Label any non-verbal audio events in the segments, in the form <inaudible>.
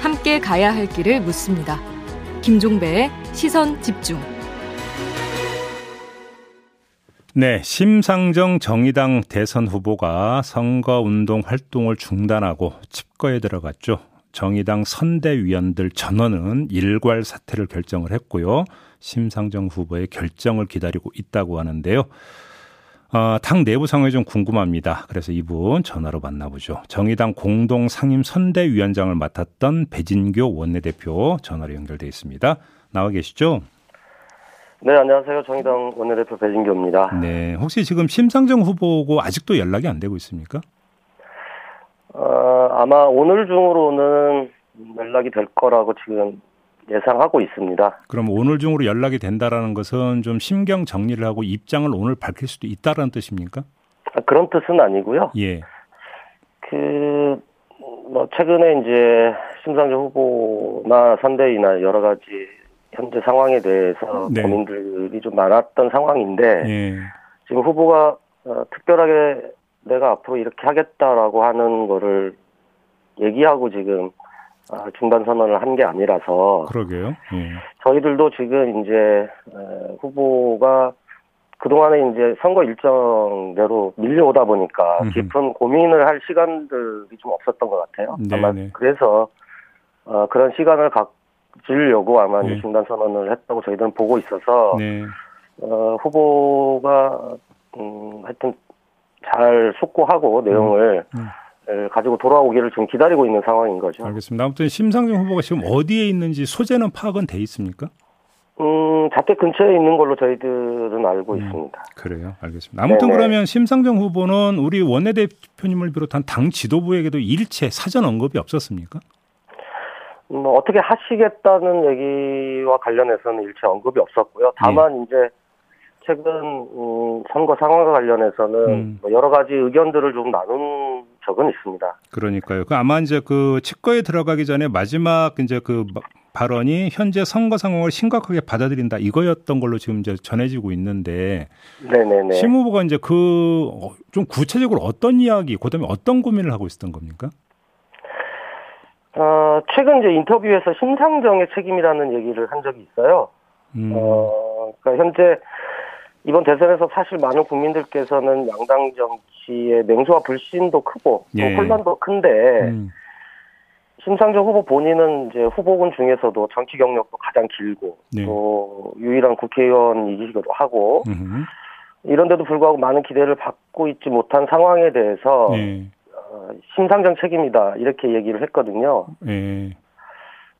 함께 가야 할 길을 묻습니다. 김종배의 시선 집중. 네, 심상정 정의당 대선 후보가 선거 운동 활동을 중단하고 칩거에 들어갔죠. 정의당 선대위원들 전원은 일괄 사퇴를 결정을 했고요. 심상정 후보의 결정을 기다리고 있다고 하는데요. 어, 당 내부 상황이 좀 궁금합니다. 그래서 이분 전화로 만나보죠. 정의당 공동 상임 선대위원장을 맡았던 배진교 원내대표 전화로 연결돼 있습니다. 나와 계시죠? 네, 안녕하세요. 정의당 원내대표 배진교입니다. 네, 혹시 지금 심상정 후보고 아직도 연락이 안 되고 있습니까? 어, 아마 오늘 중으로는 연락이 될 거라고 지금 예상하고 있습니다. 그럼 오늘 중으로 연락이 된다라는 것은 좀 심경 정리를 하고 입장을 오늘 밝힐 수도 있다라는 뜻입니까? 아, 그런 뜻은 아니고요. 예. 그, 뭐, 최근에 이제 심상정 후보나 선대위나 여러 가지 현재 상황에 대해서 네. 고민들이 좀 많았던 상황인데, 예. 지금 후보가 어, 특별하게 내가 앞으로 이렇게 하겠다라고 하는 거를 얘기하고 지금 아, 중단 선언을 한 게 아니라서 그러게요. 예. 저희들도 지금 이제 에, 후보가 그동안에 이제 선거 일정대로 밀려오다 보니까 음흠. 깊은 고민을 할 시간들이 좀 없었던 것 같아요. 네, 아마 네. 그래서 어, 그런 시간을 가지려고 아마 네. 중단 선언을 했다고 저희들은 보고 있어서 네. 어, 후보가 음, 하여튼 잘 숙고하고 내용을 음. 에, 가지고 돌아오기를 지금 기다리고 있는 상황인 거죠. 알겠습니다. 아무튼 심상정 후보가 지금 어디에 있는지 소재는 파악은 돼 있습니까? 음, 자택 근처에 있는 걸로 저희들은 알고 음. 있습니다. 그래요. 알겠습니다. 아무튼 네네. 그러면 심상정 후보는 우리 원내대표님을 비롯한 당 지도부에게도 일체 사전 언급이 없었습니까? 음, 뭐 어떻게 하시겠다는 얘기와 관련해서는 일체 언급이 없었고요. 다만 이제 최근 음, 선거 상황과 관련해서는 음. 뭐 여러 가지 의견들을 좀 나눈 적은 있습니다. 그러니까요. 그 아마 이제 그 치과에 들어가기 전에 마지막 이제 그 마- 발언이 현재 선거 상황을 심각하게 받아들인다 이거였던 걸로 지금 이제 전해지고 있는데 네네네. 심 후보가 이제 그 좀 구체적으로 어떤 이야기, 그다음에 어떤 고민을 하고 있었던 겁니까? 어, 최근 이제 인터뷰에서 심상정의 책임이라는 얘기를 한 적이 있어요. 음, 어, 그러니까 현재 이번 대선에서 사실 많은 국민들께서는 양당 정치의 맹수와 불신도 크고 또 예. 혼란도 큰데 음, 심상정 후보 본인은 이제 후보군 중에서도 정치 경력도 가장 길고 네. 또 유일한 국회의원이기도 하고 음, 이런데도 불구하고 많은 기대를 받고 있지 못한 상황에 대해서 예, 어, 심상정 책임이다 이렇게 얘기를 했거든요. 예,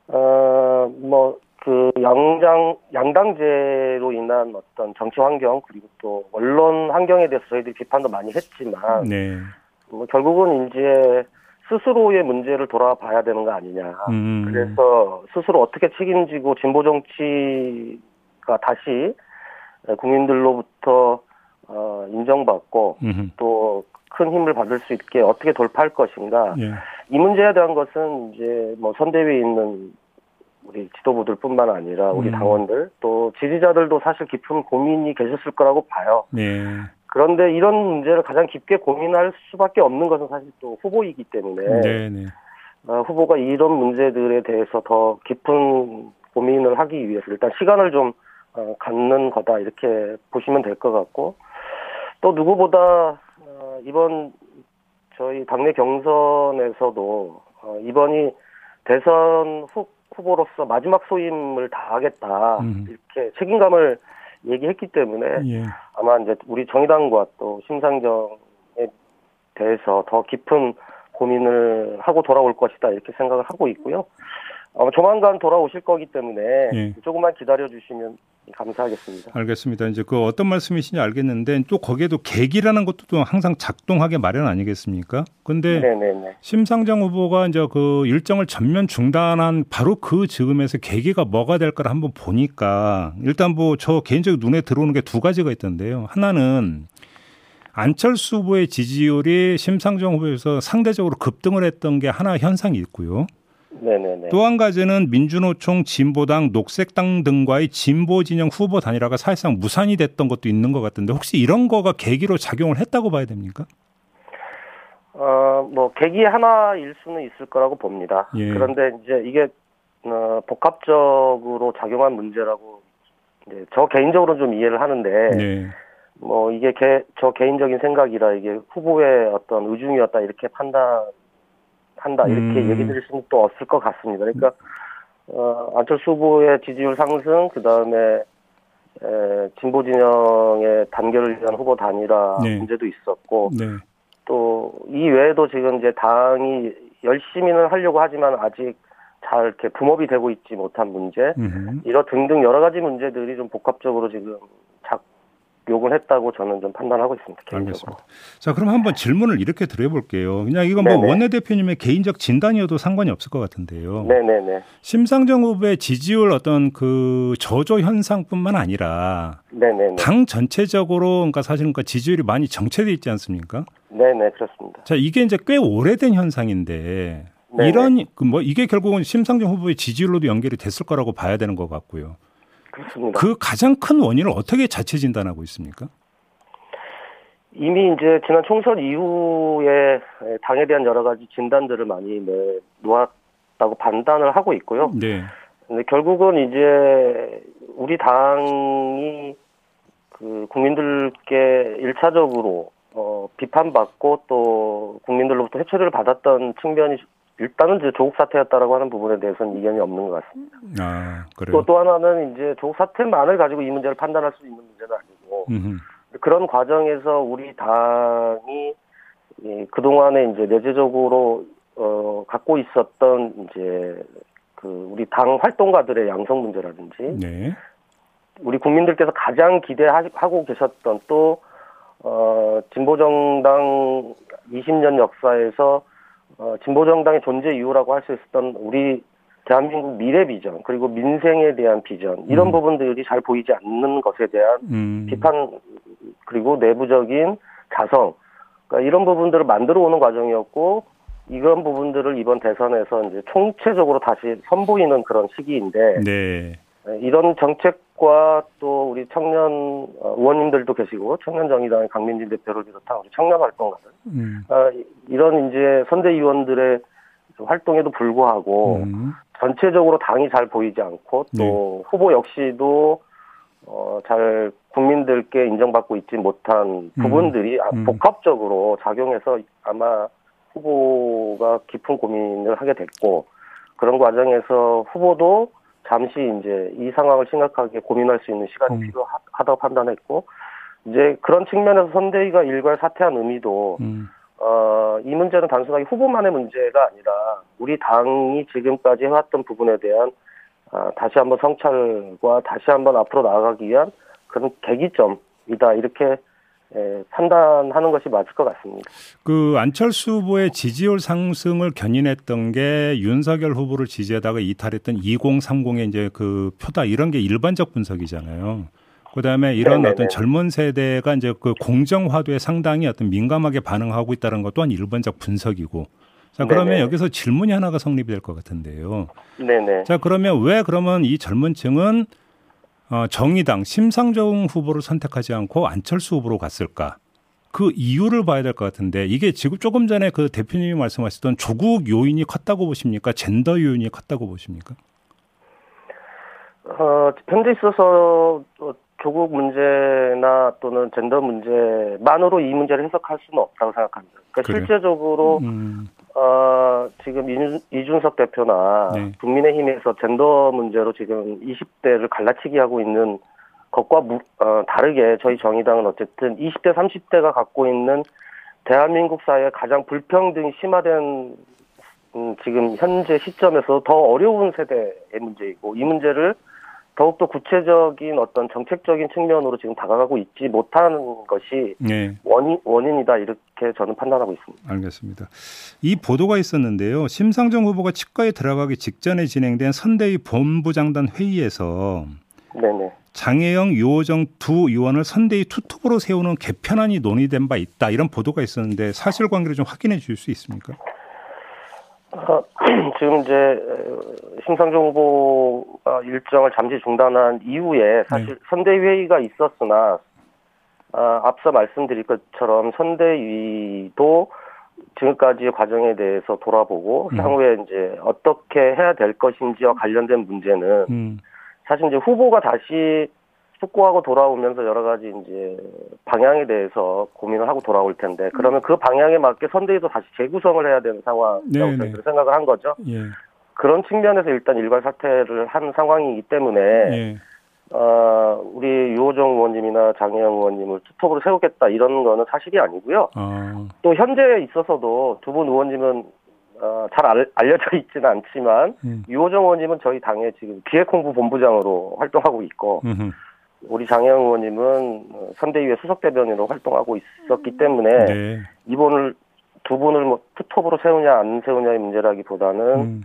어, 뭐, 그, 양장, 양당제로 인한 어떤 정치 환경, 그리고 또 언론 환경에 대해서 저희들이 비판도 많이 했지만, 네, 뭐, 결국은 이제 스스로의 문제를 돌아봐야 되는 거 아니냐. 음, 그래서 스스로 어떻게 책임지고 진보 정치가 다시 국민들로부터 어, 인정받고 음, 또큰 힘을 받을 수 있게 어떻게 돌파할 것인가. 예, 이 문제에 대한 것은 이제 뭐 선대위에 있는 우리 지도부들뿐만 아니라 우리 음. 당원들 또 지지자들도 사실 깊은 고민이 계셨을 거라고 봐요. 네, 그런데 이런 문제를 가장 깊게 고민할 수밖에 없는 것은 사실 또 후보이기 때문에 네, 네, 어, 후보가 이런 문제들에 대해서 더 깊은 고민을 하기 위해서 일단 시간을 좀 어, 갖는 거다 이렇게 보시면 될 것 같고 또 누구보다 어, 이번 저희 당내 경선에서도 어, 이번이 대선 후, 후보로서 마지막 소임을 다하겠다 음. 이렇게 책임감을 얘기했기 때문에 예, 아마 이제 우리 정의당과 또 심상정에 대해서 더 깊은 고민을 하고 돌아올 것이다 이렇게 생각을 하고 있고요. 어, 조만간 돌아오실 거기 때문에 예. 조금만 기다려 주시면 감사하겠습니다. 알겠습니다. 이제 그 어떤 말씀이신지 알겠는데 또 거기에도 계기라는 것도 또 항상 작동하게 마련 아니겠습니까? 근데 네네네. 심상정 후보가 이제 그 일정을 전면 중단한 바로 그 즈음에서 계기가 뭐가 될까를 한번 보니까 일단 뭐 저 개인적으로 눈에 들어오는 게 두 가지가 있던데요. 하나는 안철수 후보의 지지율이 심상정 후보에서 상대적으로 급등을 했던 게 하나 현상이 있고요. 또 한 가지는 민주노총, 진보당, 녹색당 등과의 진보 진영 후보 단일화가 사실상 무산이 됐던 것도 있는 것 같은데 혹시 이런 거가 계기로 작용을 했다고 봐야 됩니까? 어, 어, 뭐 계기 하나일 수는 있을 거라고 봅니다. 예. 그런데 이제 이게 어, 복합적으로 작용한 문제라고 이제 저 개인적으로 좀 이해를 하는데 네. 뭐 이게 개, 저 개인적인 생각이라 이게 후보의 어떤 의중이었다 이렇게 판단 한다 이렇게 음. 얘기 드릴 수는 또 없을 것 같습니다. 그러니까 어, 안철수 후보의 지지율 상승 그 다음에 진보 진영의 단결을 위한 후보 단일화 네. 문제도 있었고 네. 또이 외에도 지금 이제 당이 열심히는 하려고 하지만 아직 잘 이렇게 붐업이 되고 있지 못한 문제, 이런 등등 여러 가지 문제들이 좀 복합적으로 지금 욕을 했다고 저는 좀 판단하고 있습니다. 개인적으로. 알겠습니다. 자, 그럼 한번 질문을 이렇게 드려볼게요. 그냥 이건 뭐 네네. 뭐 원내대표님의 개인적 진단이어도 상관이 없을 것 같은데요. 네네네. 심상정 후보의 지지율 어떤 그 저조 현상뿐만 아니라 네네네. 당 전체적으로 그러니까 사실 그러니까 지지율이 많이 정체돼 있지 않습니까? 네네 그렇습니다. 자, 이게 이제 꽤 오래된 현상인데 네네. 이런 그뭐 이게 결국은 심상정 후보의 지지율로도 연결이 됐을 거라고 봐야 되는 것 같고요. 그렇습니다. 그 가장 큰 원인을 어떻게 자체 진단하고 있습니까? 이미 이제 지난 총선 이후에 당에 대한 여러 가지 진단들을 많이 네, 놓았다고 판단을 하고 있고요. 네. 근데 결국은 이제 우리 당이 그 국민들께 일차적으로 어, 비판받고 또 국민들로부터 해초리를 받았던 측면이 일단은 이제 조국 사태였다라고 하는 부분에 대해서는 이견이 없는 것 같습니다. 아, 그래요? 또, 또 하나는 이제 조국 사태만을 가지고 이 문제를 판단할 수 있는 문제는 아니고, 음흠. 그런 과정에서 우리 당이 이, 그동안에 이제 내재적으로, 어, 갖고 있었던 이제 그 우리 당 활동가들의 양성 문제라든지, 네. 우리 국민들께서 가장 기대하고 계셨던 또, 어, 진보정당 20년 역사에서 어, 진보정당의 존재 이유라고 할 수 있었던 우리 대한민국 미래 비전 그리고 민생에 대한 비전 이런 음. 부분들이 잘 보이지 않는 것에 대한 음. 비판 그리고 내부적인 자성 그러니까 이런 부분들을 만들어 오는 과정이었고 이런 부분들을 이번 대선에서 이제 총체적으로 다시 선보이는 그런 시기인데 네. 네 이런 정책 과 또 우리 청년 어, 의원님들도 계시고 청년정의당의 강민진 대표를 비롯한 우리 청년 활동가들 음. 어, 이런 이제 선대위원들의 활동에도 불구하고 음. 전체적으로 당이 잘 보이지 않고 또 네. 후보 역시도 어, 잘 국민들께 인정받고 있지 못한 음. 부분들이 음. 복합적으로 작용해서 아마 후보가 깊은 고민을 하게 됐고 그런 과정에서 후보도 잠시 이제 이 상황을 심각하게 고민할 수 있는 시간이 음. 필요하다고 판단했고 이제 그런 측면에서 선대위가 일괄 사퇴한 의미도 음. 어, 이 문제는 단순하게 후보만의 문제가 아니라 우리 당이 지금까지 해왔던 부분에 대한 어, 다시 한번 성찰과 다시 한번 앞으로 나아가기 위한 그런 계기점이다 이렇게 예, 판단하는 것이 맞을 것 같습니다. 그 안철수 후보의 지지율 상승을 견인했던 게 윤석열 후보를 지지하다가 이탈했던 2030의 이제 그 표다 이런 게 일반적 분석이잖아요. 그다음에 이런 네네네. 어떤 젊은 세대가 이제 그 공정화도에 상당히 어떤 민감하게 반응하고 있다는 것 또한 일반적 분석이고. 자, 그러면 네네. 여기서 질문이 하나가 성립이 될 것 같은데요. 네네. 자, 그러면 왜 그러면 이 젊은 층은 어, 정의당 심상정 후보를 선택하지 않고 안철수 후보로 갔을까? 그 이유를 봐야 될 것 같은데 이게 지금 조금 전에 그 대표님이 말씀하셨던 조국 요인이 컸다고 보십니까? 젠더 요인이 컸다고 보십니까? 어, 현재 있어서 조국 문제나 또는 젠더 문제만으로 이 문제를 해석할 수는 없다고 생각합니다. 그러니까 그래요? 실제적으로 음. 어, 지금 이준, 석 대표나 네. 국민의힘에서 젠더 문제로 지금 20대를 갈라치기 하고 있는 것과 무, 어, 다르게 저희 정의당은 어쨌든 20대, 30대가 갖고 있는 대한민국 사회의 가장 불평등이 심화된 음, 지금 현재 시점에서 더 어려운 세대의 문제이고 이 문제를 더욱더 구체적인 어떤 정책적인 측면으로 지금 다가가고 있지 못하는 것이 네. 원인, 원인이다 이렇게 저는 판단하고 있습니다. 알겠습니다. 이 보도가 있었는데요. 심상정 후보가 치과에 들어가기 직전에 진행된 선대위 본부장단 회의에서 네네. 장혜영, 유호정 두 의원을 선대위 투톱으로 세우는 개편안이 논의된 바 있다 이런 보도가 있었는데 사실관계를 좀 확인해 주실 수 있습니까? 어, <clears throat> 지금 이제 심상정 후보가 일정을 잠시 중단한 이후에 사실 네. 선대회의가 있었으나 어, 앞서 말씀드린 것처럼 선대위도 지금까지의 과정에 대해서 돌아보고 음. 향후에 이제 어떻게 해야 될 것인지와 관련된 문제는 음. 사실 이제 후보가 다시 숙고하고 돌아오면서 여러 가지 이제 방향에 대해서 고민을 하고 돌아올 텐데 그러면 그 방향에 맞게 선대위도 다시 재구성을 해야 되는 상황이라고 네, 네. 생각을 한 거죠. 예. 그런 측면에서 일단 일괄 사퇴를 한 상황이기 때문에 예. 어, 우리 유호정 의원님이나 장혜영 의원님을 투톱으로 세우겠다 이런 거는 사실이 아니고요. 아. 또 현재에 있어서도 두 분 의원님은 어, 잘 알, 알려져 있지는 않지만 음. 유호정 의원님은 저희 당의 지금 기획홍보 본부장으로 활동하고 있고 음흠. 우리 장혜영 의원님은 선대위의 수석 대변인으로 활동하고 있었기 때문에 네. 이분을 두 분을 뭐 투톱으로 세우냐 안 세우냐의 문제라기보다는 음.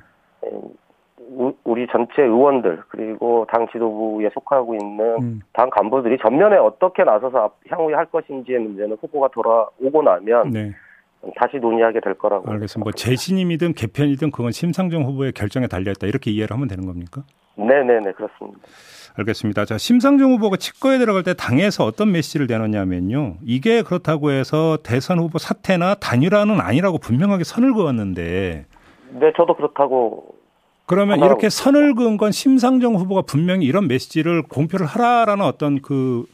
우리 전체 의원들 그리고 당 지도부에 속하고 있는 음. 당 간부들이 전면에 어떻게 나서서 향후에 할 것인지의 문제는 후보가 돌아오고 나면 네. 다시 논의하게 될 거라고. 알겠습니다. 뭐 재신임이든 개편이든 그건 심상정 후보의 결정에 달려 있다 이렇게 이해를 하면 되는 겁니까? 네네네 그렇습니다. 알겠습니다. 자 심상정 후보가 직거에 들어갈 때 당에서 어떤 메시지를 내놓냐면요. 이게 그렇다고 해서 대선 후보 사퇴나 단일화는 아니라고 분명하게 선을 그었는데. 네, 저도 그렇다고 그러면 이렇게 선을 그은 건 심상정 후보가 분명히 이런 메시지를 공표를 하라라는 어떤 그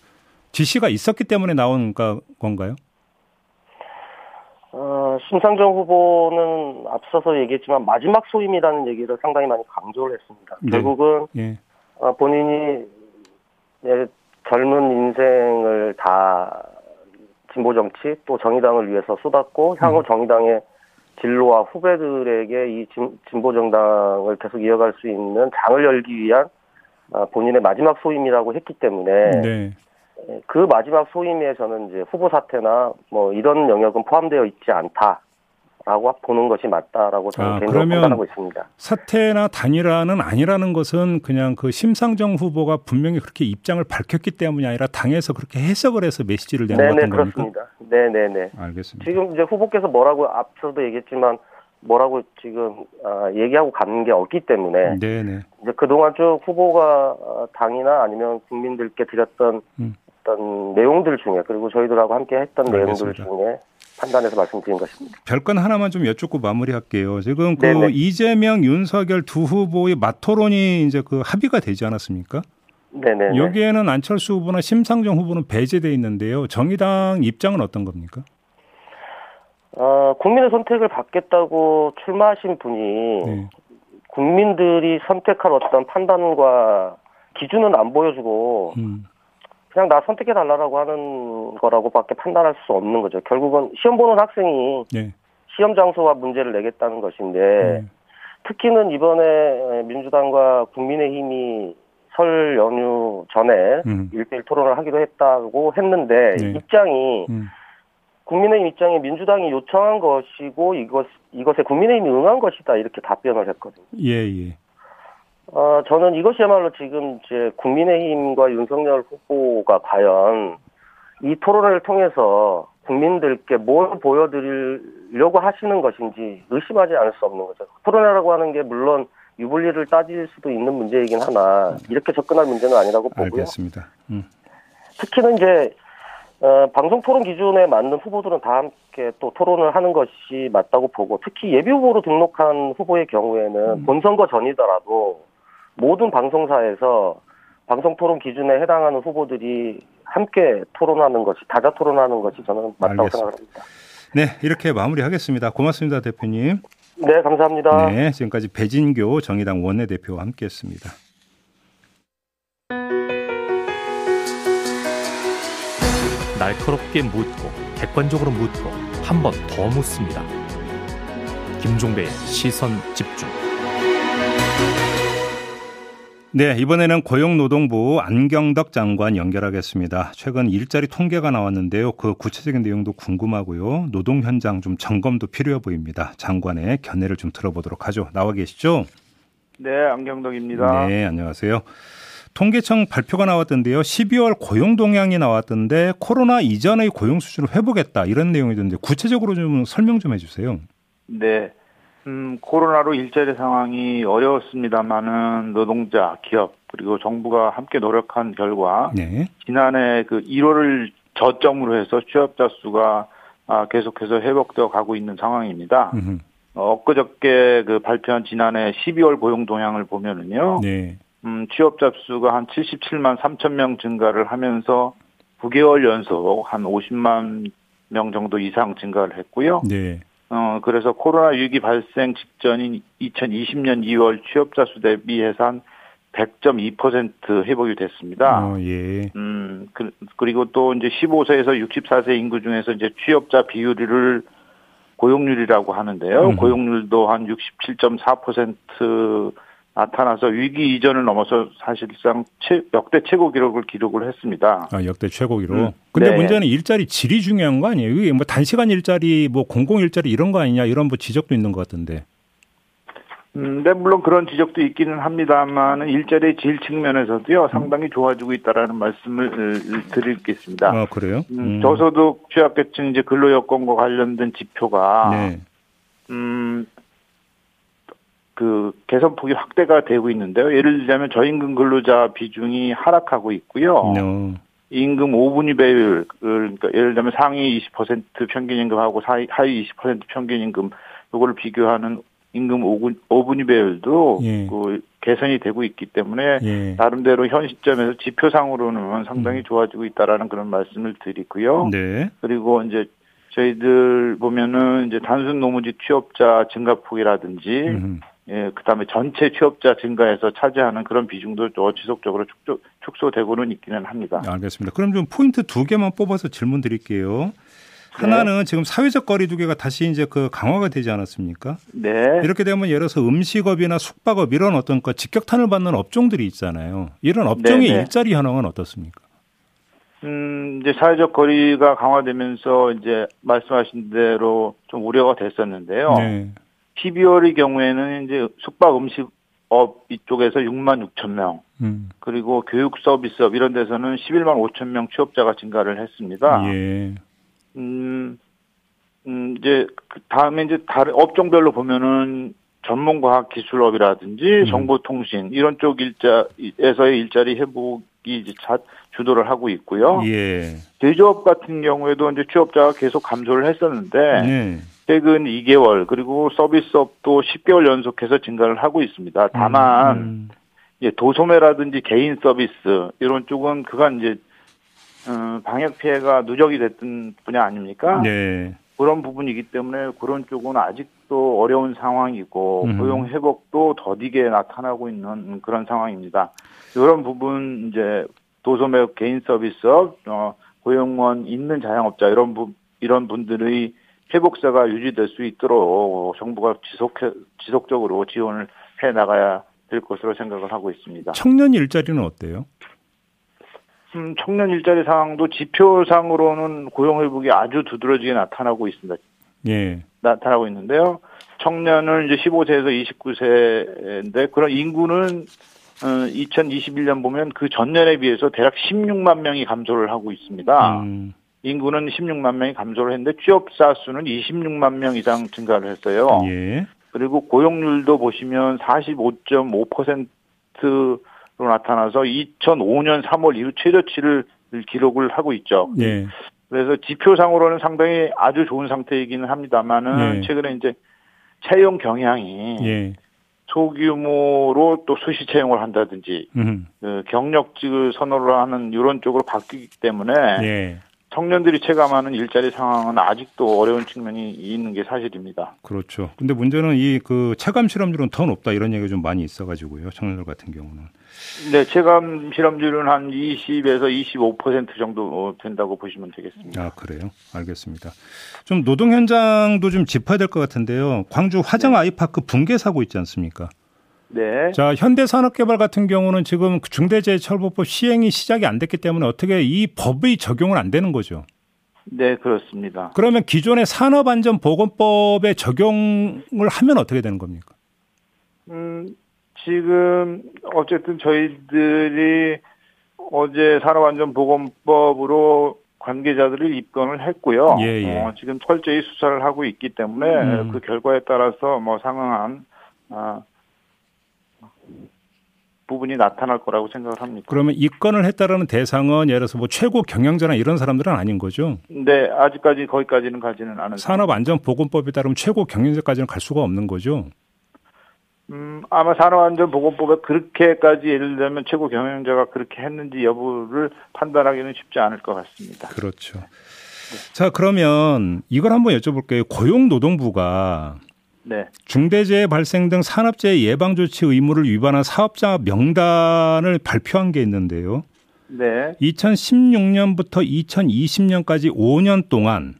지시가 있었기 때문에 나온 건가요? 어, 심상정 후보는 앞서서 얘기했지만 마지막 소임이라는 얘기를 상당히 많이 강조를 했습니다. 네. 결국은 예. 어, 본인이 예, 젊은 인생을 다 진보 정치 또 정의당을 위해서 쏟았고 향후 음. 정의당의 진로와 후배들에게 이 진보 정당을 계속 이어갈 수 있는 장을 열기 위한 아, 본인의 마지막 소임이라고 했기 때문에 네. 그 마지막 소임에 저는 이제 후보 사퇴나 뭐 이런 영역은 포함되어 있지 않다. 라고 보는 것이 맞다라고 저는 아, 개인적으로 판단하고 있습니다. 사퇴나 단일화는 아니라는 것은 그냥 그 심상정 후보가 분명히 그렇게 입장을 밝혔기 때문이 아니라 당에서 그렇게 해석을 해서 메시지를 내는 네네, 겁니까? 그렇습니다. 네네네. 알겠습니다. 지금 이제 후보께서 뭐라고 앞서도 얘기했지만 뭐라고 지금 아, 얘기하고 가는 게 없기 때문에 네네. 이제 그동안 쭉 후보가 어, 당이나 아니면 국민들께 드렸던 음. 어떤 내용들 중에 그리고 저희들하고 함께 했던 알겠습니다. 내용들 중에 판단해서 말씀드린 것입니다. 별건 하나만 좀 여쭙고 마무리할게요. 지금 그 네네. 이재명, 윤석열 두 후보의 맞토론이 이제 그 합의가 되지 않았습니까? 네네. 여기에는 안철수 후보나 심상정 후보는 배제돼 있는데요. 정의당 입장은 어떤 겁니까? 어, 국민의 선택을 받겠다고 출마하신 분이 네. 국민들이 선택할 어떤 판단과 기준은 안 보여주고 음. 그냥 나 선택해 달라고 하는 거라고밖에 판단할 수 없는 거죠. 결국은 시험 보는 학생이 네. 시험 장소와 문제를 내겠다는 것인데 네. 특히는 이번에 민주당과 국민의힘이 설 연휴 전에 음. 1대1 토론을 하기로 했다고 했는데 네. 입장이 음. 국민의힘 입장에 민주당이 요청한 것이고 이것 이것에 국민의힘이 응한 것이다 이렇게 답변을 했거든요. 예 예. 어, 저는 이것이야말로 지금 이제 국민의힘과 윤석열 후보가 과연 이 토론을 통해서 국민들께 뭘 보여드리려고 하시는 것인지 의심하지 않을 수 없는 거죠. 토론회라고 하는 게 물론 유불리를 따질 수도 있는 문제이긴 하나 이렇게 접근할 문제는 아니라고 보고요. 알겠습니다. 음. 특히는 이제 어, 방송 토론 기준에 맞는 후보들은 다 함께 또 토론을 하는 것이 맞다고 보고 특히 예비 후보로 등록한 후보의 경우에는 음. 본선거 전이더라도 모든 방송사에서 방송 토론 기준에 해당하는 후보들이 함께 토론하는 것이 다자 토론하는 것이 저는 맞다고 알겠습니다. 생각합니다. 네, 이렇게 마무리하겠습니다. 고맙습니다, 대표님. 네, 감사합니다. 네, 지금까지 배진교 정의당 원내대표와 함께했습니다. 날카롭게 묻고 객관적으로 묻고 한 번 더 묻습니다. 김종배의 시선 집중. 네, 이번에는 고용노동부 안경덕 장관 연결하겠습니다. 최근 일자리 통계가 나왔는데요. 그 구체적인 내용도 궁금하고요. 노동 현장 좀 점검도 필요해 보입니다. 장관의 견해를 좀 들어보도록 하죠. 나와 계시죠? 네, 안경덕입니다. 네, 안녕하세요. 통계청 발표가 나왔던데요. 12월 고용 동향이 나왔던데 코로나 이전의 고용 수준을 회복했다 이런 내용이던데 구체적으로 좀 설명 좀 해주세요. 네. 음, 코로나로 일자리 상황이 어려웠습니다만은 노동자, 기업 그리고 정부가 함께 노력한 결과 네. 지난해 그 1월을 저점으로 해서 취업자 수가 아, 계속해서 회복되어 가고 있는 상황입니다. 음흠. 어, 엊그저께 그 발표한 지난해 12월 고용 동향을 보면은요. 네. 음, 취업자 수가 한 77만 3천 명 증가를 하면서 9개월 연속 한 50만 명 정도 이상 증가를 했고요. 네. 어, 그래서 코로나 위기 발생 직전인 2020년 2월 취업자 수 대비해서 한 100.2% 회복이 됐습니다. 어, 예. 음, 그, 그리고 또 이제 15세에서 64세 인구 중에서 이제 취업자 비율을 고용률이라고 하는데요. 음. 고용률도 한 67.4% 나타나서 위기 이전을 넘어서 사실상 최, 역대 최고 기록을 기록을 했습니다. 아, 역대 최고 기록. 음, 근데 네. 문제는 일자리 질이 중요한 거 아니에요? 이게 뭐 단시간 일자리, 뭐 공공 일자리 이런 거 아니냐 이런 뭐 지적도 있는 것 같던데. 음, 네, 물론 그런 지적도 있기는 합니다만 일자리 질 측면에서도요 상당히 좋아지고 있다라는 말씀을 을, 드리겠습니다. 아, 그래요? 음, 저소득 취약계층 이제 근로 여건과 관련된 지표가 네. 음, 그 개선 폭이 확대가 되고 있는데요. 예를 들자면 저임금 근로자 비중이 하락하고 있고요. 어. 임금 5분위 배율, 그러니까 예를 들면 상위 20% 평균 임금하고 하위, 하위 20% 평균 임금, 요거를 비교하는 임금 5분, 5분위 배율도 예. 그 개선이 되고 있기 때문에 예. 나름대로 현 시점에서 지표상으로는 상당히 좋아지고 있다라는 그런 말씀을 드리고요. 네. 그리고 이제 저희들 보면은 이제 단순 노무지 취업자 증가폭이라든지 음. 예, 그다음에 전체 취업자 증가에서 차지하는 그런 비중도 또 지속적으로 축소, 축소되고는 있기는 합니다. 알겠습니다. 그럼 좀 포인트 두 개만 뽑아서 질문 드릴게요. 하나는 지금 사회적 거리두기가 다시 이제 그 강화가 되지 않았습니까? 네. 이렇게 되면 예를 들어서 음식업이나 숙박업 이런 어떤 그 직격탄을 받는 업종들이 있잖아요. 이런 업종의 네네. 일자리 현황은 어떻습니까? 음, 이제 사회적 거리가 강화되면서 이제 말씀하신 대로 좀 우려가 됐었는데요. 네. 12월의 경우에는 이제 숙박 음식업 이쪽에서 6만 6천 명, 음. 그리고 교육 서비스업 이런 데서는 11만 5천 명 취업자가 증가를 했습니다. 예. 음, 음, 이제, 그 다음에 이제 다른 업종별로 보면은 전문과학 기술업이라든지 음. 정보통신 이런 쪽 일자에서의 일자리 회복 이 이제 자, 주도를 하고 있고요. 예. 제조업 같은 경우에도 이제 취업자가 계속 감소를 했었는데 네. 최근 2개월 그리고 서비스업도 10개월 연속해서 증가를 하고 있습니다. 다만 음. 이제 도소매라든지 개인 서비스 이런 쪽은 그간 이제 어, 방역 피해가 누적이 됐던 분야 아닙니까? 네. 그런 부분이기 때문에 그런 쪽은 아직 도 어려운 상황이고 음. 고용 회복도 더디게 나타나고 있는 그런 상황입니다. 이런 부분 이제 도소매 개인 서비스업, 어, 고용원 있는 자영업자 이런 부, 이런 분들의 회복세가 유지될 수 있도록 정부가 지속 지속적으로 지원을 해 나가야 될 것으로 생각을 하고 있습니다. 청년 일자리는 어때요? 음, 청년 일자리 상황도 지표상으로는 고용 회복이 아주 두드러지게 나타나고 있습니다. 예. 나타나고 있는데요. 청년은 이제 15세에서 29세인데 그런 인구는 어, 2021년 보면 그 전년에 비해서 대략 16만 명이 감소를 하고 있습니다. 음. 인구는 16만 명이 감소를 했는데 취업자 수는 26만 명 이상 증가를 했어요. 예. 그리고 고용률도 보시면 45.5%로 나타나서 2005년 3월 이후 최저치를 기록을 하고 있죠. 예. 그래서 지표상으로는 상당히 아주 좋은 상태이기는 합니다만은 예. 최근에 이제 채용 경향이 예. 소규모로 또 수시 채용을 한다든지 음. 그 경력직을 선호를 하는 이런 쪽으로 바뀌기 때문에 예. 청년들이 체감하는 일자리 상황은 아직도 어려운 측면이 있는 게 사실입니다. 그렇죠. 근데 문제는 이 그 체감 실험률은 더 높다 이런 얘기가 좀 많이 있어가지고요. 청년들 같은 경우는. 네, 체감 실험률은 한 20에서 25% 정도 된다고 보시면 되겠습니다. 아 그래요? 알겠습니다. 좀 노동 현장도 좀 짚어야 될 것 같은데요. 광주 화정 아이파크 붕괴 사고 있지 않습니까? 네. 자 현대산업개발 같은 경우는 지금 중대재해처벌법 시행이 시작이 안 됐기 때문에 어떻게 이 법의 적용은 안 되는 거죠. 네, 그렇습니다. 그러면 기존의 산업안전보건법에 적용을 하면 어떻게 되는 겁니까? 음, 지금 어쨌든 저희들이 어제 산업안전보건법으로 관계자들을 입건을 했고요. 예, 예. 어, 지금 철저히 수사를 하고 있기 때문에 음. 그 결과에 따라서 뭐 상응한 아, 부분이 나타날 거라고 생각을 합니다. 그러면 입건을 했다라는 대상은 예를 들어서 뭐 최고 경영자나 이런 사람들은 아닌 거죠? 네, 아직까지 거기까지는 가지는 않은. 산업안전보건법에 따르면 최고 경영자까지는 갈 수가 없는 거죠? 음, 아마 산업안전보건법에 그렇게까지 예를 들면 최고 경영자가 그렇게 했는지 여부를 판단하기는 쉽지 않을 것 같습니다. 그렇죠. 네. 자, 그러면 이걸 한번 여쭤볼게요. 고용노동부가 네. 중대재해 발생 등 산업재해 예방 조치 의무를 위반한 사업자 명단을 발표한 게 있는데요. 네. 2016년부터 2020년까지 5년 동안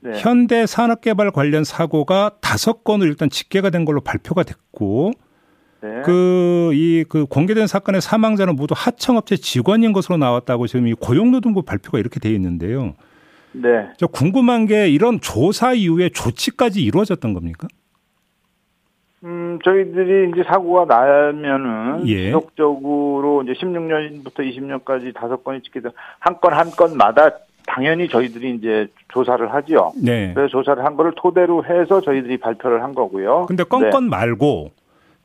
네. 현대 산업개발 관련 사고가 다섯 건으로 일단 집계가 된 걸로 발표가 됐고 네. 그이그 그 공개된 사건의 사망자는 모두 하청업체 직원인 것으로 나왔다고 지금 이 고용노동부 발표가 이렇게 돼 있는데요. 네. 저 궁금한 게 이런 조사 이후에 조치까지 이루어졌던 겁니까? 음, 저희들이 이제 사고가 나면은 예. 지속적으로 이제 16년부터 20년까지 다섯 건이 찍게 된한 건 한 건마다 당연히 저희들이 이제 조사를 하죠. 네. 그래서 조사를 한 거를 토대로 해서 저희들이 발표를 한 거고요. 근데 건건 네. 말고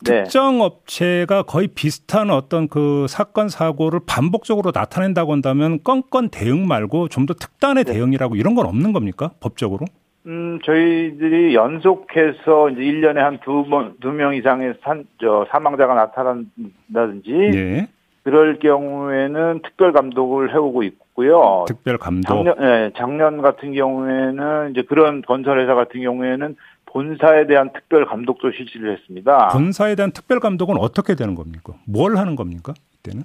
네. 특정 업체가 거의 비슷한 어떤 그 사건 사고를 반복적으로 나타낸다고 한다면 건건 대응 말고 좀 더 특단의 네. 대응이라고 이런 건 없는 겁니까? 법적으로? 음, 저희들이 연속해서 이제 1년에 한 두 번, 두 명 이상의 산, 저, 사망자가 나타난다든지. 네. 그럴 경우에는 특별 감독을 해오고 있고요. 특별 감독. 작년, 네, 작년 같은 경우에는 이제 그런 건설회사 같은 경우에는 본사에 대한 특별 감독도 실시를 했습니다. 본사에 대한 특별 감독은 어떻게 되는 겁니까? 뭘 하는 겁니까? 이때는?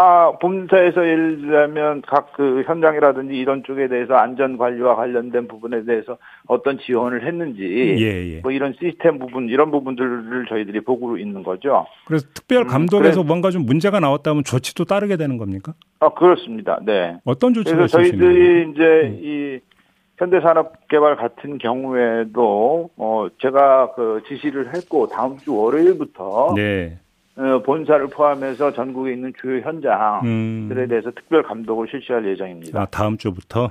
아, 본사에서 예를 들면 각 그 현장이라든지 이런 쪽에 대해서 안전 관리와 관련된 부분에 대해서 어떤 지원을 했는지 예, 예. 뭐 이런 시스템 부분 이런 부분들을 저희들이 보고 있는 거죠. 그래서 특별 음, 감독에서 음, 뭔가 좀 문제가 나왔다면 조치도 따르게 되는 겁니까? 아, 그렇습니다. 네. 어떤 조치가 그래서 저희들이 이제 음. 이 현대산업개발 같은 경우에도 어 제가 그 지시를 했고 다음 주 월요일부터 네. 어, 본사를 포함해서 전국에 있는 주요 현장들에 음. 대해서 특별 감독을 실시할 예정입니다. 아, 다음 주부터?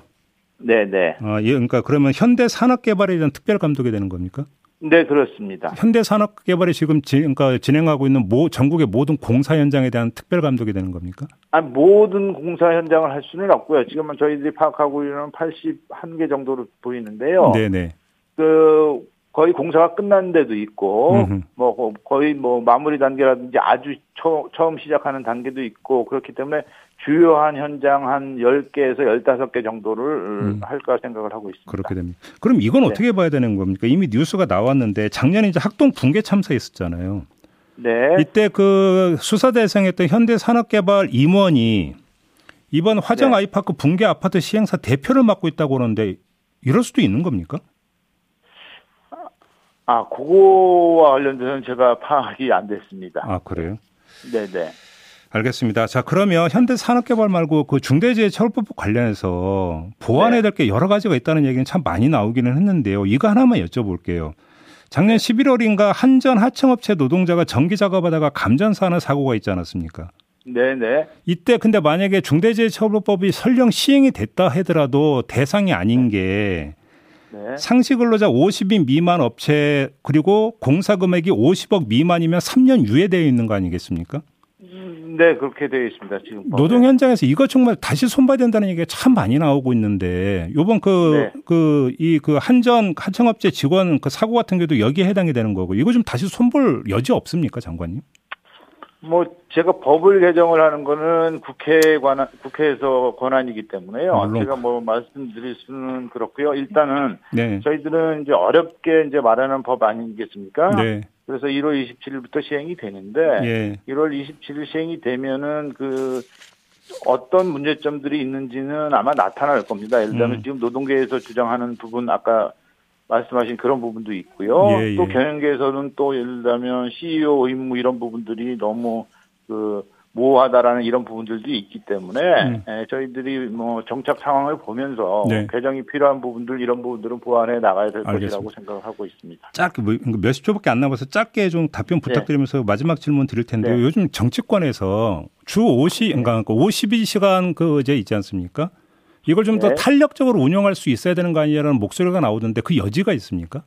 네네. 아, 예, 그러니까 그러면 현대 산업 개발에 대한 특별 감독이 되는 겁니까? 네, 그렇습니다. 현대 산업 개발이 지금 지, 그러니까 진행하고 있는 모, 전국의 모든 공사 현장에 대한 특별 감독이 되는 겁니까? 아, 모든 공사 현장을 할 수는 없고요. 지금은 저희들이 파악하고 있는 81개 정도로 보이는데요. 네네. 그 거의 공사가 끝난 데도 있고 음흠. 뭐 거의 뭐 마무리 단계라든지 아주 초, 처음 시작하는 단계도 있고 그렇기 때문에 주요한 현장 한 10개에서 15개 정도를 음. 할까 생각을 하고 있습니다. 그렇게 됩니다. 그럼 이건 네. 어떻게 봐야 되는 겁니까? 이미 뉴스가 나왔는데 작년에 이제 학동 붕괴 참사했었잖아요. 네. 이때 그 수사 대상했던 현대산업개발 임원이 이번 화정 네. 아이파크 붕괴 아파트 시행사 대표를 맡고 있다고 그러는데 이럴 수도 있는 겁니까? 아, 그거와 관련돼서는 제가 파악이 안 됐습니다. 아, 그래요? 네네. 알겠습니다. 자, 그러면 현대 산업개발 말고 그 중대재해처벌법 관련해서 보완해야 될 게 여러 가지가 있다는 얘기는 참 많이 나오기는 했는데요. 이거 하나만 여쭤볼게요. 작년 11월인가 한전 하청업체 노동자가 전기 작업하다가 감전사하는 사고가 있지 않았습니까? 네네. 이때 근데 만약에 중대재해처벌법이 설령 시행이 됐다 하더라도 대상이 아닌 게 네. 상시 근로자 50인 미만 업체 그리고 공사 금액이 50억 미만이면 3년 유예되어 있는 거 아니겠습니까? 음, 네, 그렇게 되어 있습니다. 지금 노동 현장에서 이거 정말 다시 손봐야 된다는 얘기가 참 많이 나오고 있는데 요번 그 그 이그 네. 그 한전 하청업체 직원 그 사고 같은 경우도 여기에 해당이 되는 거고 이거 좀 다시 손볼 여지 없습니까, 장관님? 뭐 제가 법을 개정을 하는 거는 국회 관한 국회에서 권한이기 때문에요. 물론. 제가 뭐 말씀드릴 수는 그렇고요. 일단은 네. 저희들은 이제 어렵게 이제 말하는 법 아니겠습니까? 네. 그래서 1월 27일부터 시행이 되는데 예. 1월 27일 시행이 되면은 그 어떤 문제점들이 있는지는 아마 나타날 겁니다. 예를 들면 음. 지금 노동계에서 주장하는 부분 아까 말씀하신 그런 부분도 있고요. 예, 예. 또 경영계에서는 또 예를 들면 CEO 의무 이런 부분들이 너무 그 모호하다라는 이런 부분들도 있기 때문에 음. 에, 예, 저희들이 뭐 정착 상황을 보면서 네. 개정이 필요한 부분들 이런 부분들은 보완해 나가야 될 알겠습니다. 것이라고 생각을 하고 있습니다. 짧게 뭐, 몇십 초밖에 안 남아서 짧게 좀 답변 네. 부탁드리면서 네. 마지막 질문 드릴 텐데요. 네. 요즘 정치권에서 주 50, 그러니까 52시간 그 이제 있지 않습니까? 이걸 좀더 네. 탄력적으로 운영할 수 있어야 되는 거 아니냐라는 목소리가 나오던데 그 여지가 있습니까?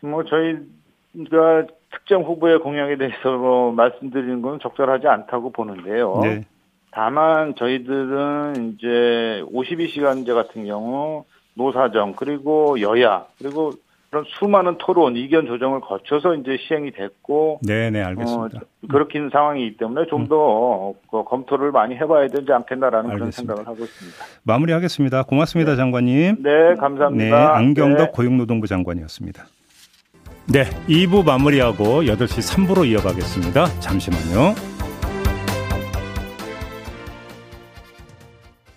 뭐 저희가 특정 후보의 공약에 대해서 뭐 말씀드리는 건 적절하지 않다고 보는데요. 네. 다만 저희들은 이제 52시간제 같은 경우 노사정 그리고 여야 그리고 그런 수많은 토론, 이견 조정을 거쳐서 이제 시행이 됐고, 네네 알겠습니다. 어, 그렇긴 상황이기 때문에 좀더 음. 그 검토를 많이 해봐야 되지 않겠나라는 알겠습니다. 그런 생각을 하고 있습니다. 마무리하겠습니다. 고맙습니다, 네. 장관님. 네, 감사합니다. 네, 안경덕 네. 고용노동부 장관이었습니다. 네, 2부 마무리하고 8시 3부로 이어가겠습니다. 잠시만요.